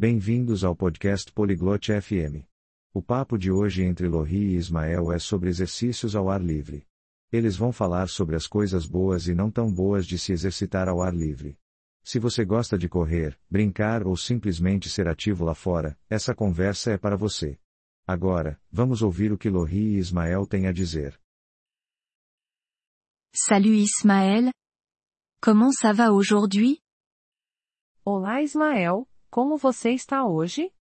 Bem-vindos ao podcast Poliglote FM. O papo de hoje entre Lohri e Ismael é sobre exercícios ao ar livre. Eles vão falar sobre as coisas boas e não tão boas de se exercitar ao ar livre. Se você gosta de correr, brincar ou simplesmente ser ativo lá fora, essa conversa é para você. Agora, vamos ouvir o que Lohri e Ismael têm a dizer. Salut Ismaël. Comment ça va aujourd'hui? Olá Ismael, como você está hoje?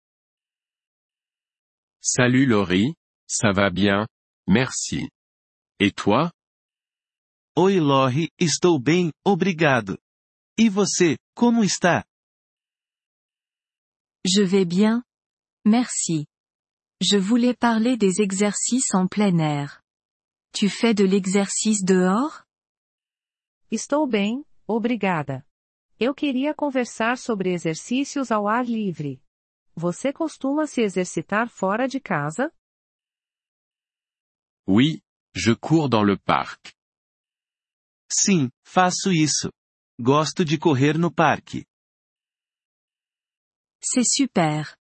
Salut Laurie, ça va bien, merci. Et toi? Oi Lori, estou bem, obrigado. E você, como está? Je vais bien. Merci. Je voulais parler des exercices en plein air. Tu fais de l'exercice dehors? Estou bem, obrigada. Eu queria conversar sobre exercícios ao ar livre. Você costuma se exercitar fora de casa? Oui, je cours dans le parc. Sim, faço isso. Gosto de correr no parque. C'est super.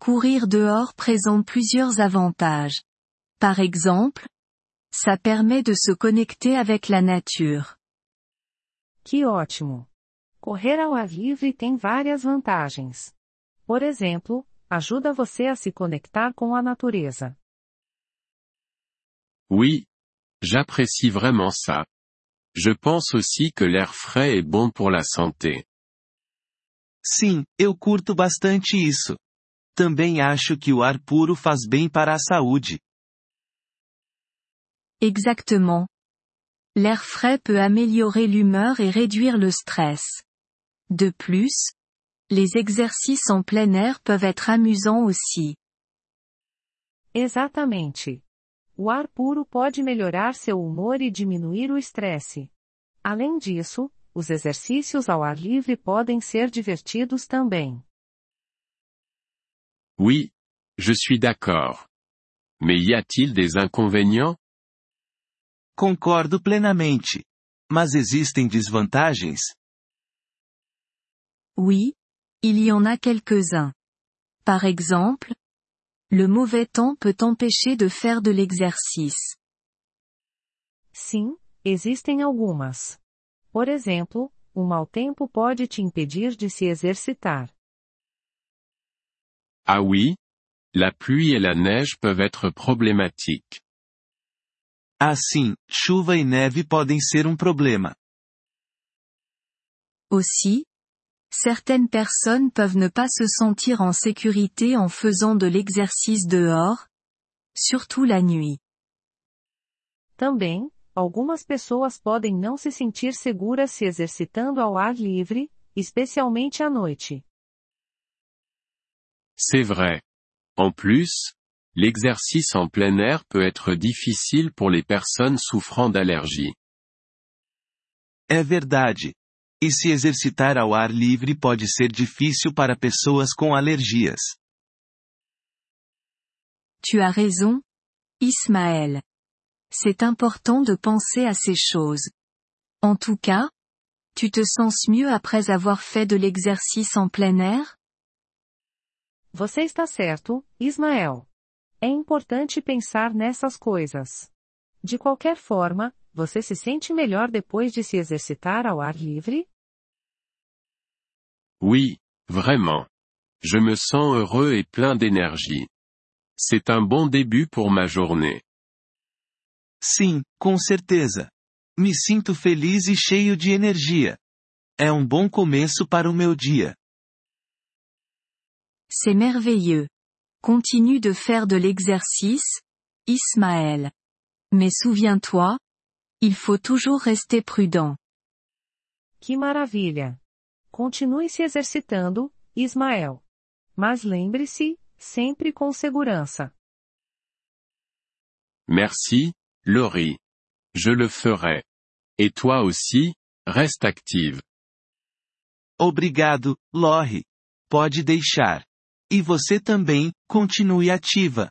Courir dehors présente plusieurs avantages. Par exemple, ça permet de se connecter avec la nature. Que ótimo! Correr ao ar livre tem várias vantagens. Por exemplo, ajuda você a se conectar com a natureza. Oui. J'apprécie vraiment ça. Je pense aussi que l'air frais est bon pour la santé. Sim, eu curto bastante isso. Também acho que o ar puro faz bem para a saúde. Exactement. L'air frais peut améliorer l'humeur et réduire le stress. De plus, les exercices en plein air peuvent être amusants aussi. Exatamente. O ar puro pode melhorar seu humor e diminuir o estresse. Além disso, os exercícios ao ar livre podem ser divertidos também. Oui. Je suis d'accord. Mais y a-t-il des inconvénients? Concordo plenamente. Mas existem desvantagens? Oui, il y en a quelques-uns. Par exemple, le mauvais temps peut empêcher de faire de l'exercice. Sim, existem algumas. Por exemplo, o mau tempo pode te impedir de se exercitar. Ah oui? La pluie et la neige peuvent être problématiques. Ah sim, chuva e neve podem ser um problema. Aussi, certaines personnes peuvent ne pas se sentir en sécurité en faisant de l'exercice dehors, surtout la nuit. Também, algumas pessoas podem não se sentir seguras se exercitando ao ar livre, especialmente à noite. C'est vrai. En plus, l'exercice en plein air peut être difficile pour les personnes souffrant d'allergies. É verdade. E se exercitar ao ar livre pode ser difícil para pessoas com alergias. Tu as raison, Ismaël. C'est important de penser à ces choses. En tout cas, tu te sens mieux après avoir fait de l'exercice en plein air? Você está certo, Ismael. É importante pensar nessas coisas. De qualquer forma, você se sente melhor depois de se exercitar ao ar livre? Oui, vraiment. Je me sens heureux et plein d'énergie. C'est un bon début pour ma journée. Sim, com certeza. Me sinto feliz e cheio de energia. É um bom começo para o meu dia. C'est merveilleux. Continue de faire de l'exercice, Ismaël. Mais souviens-toi, il faut toujours rester prudent. Que maravilha! Continue se exercitando, Ismael. Mas lembre-se, sempre com segurança. Merci, Laurie. Je le ferai. Et toi aussi, reste active. Obrigado, Lori. Pode deixar. E você também, continue ativa.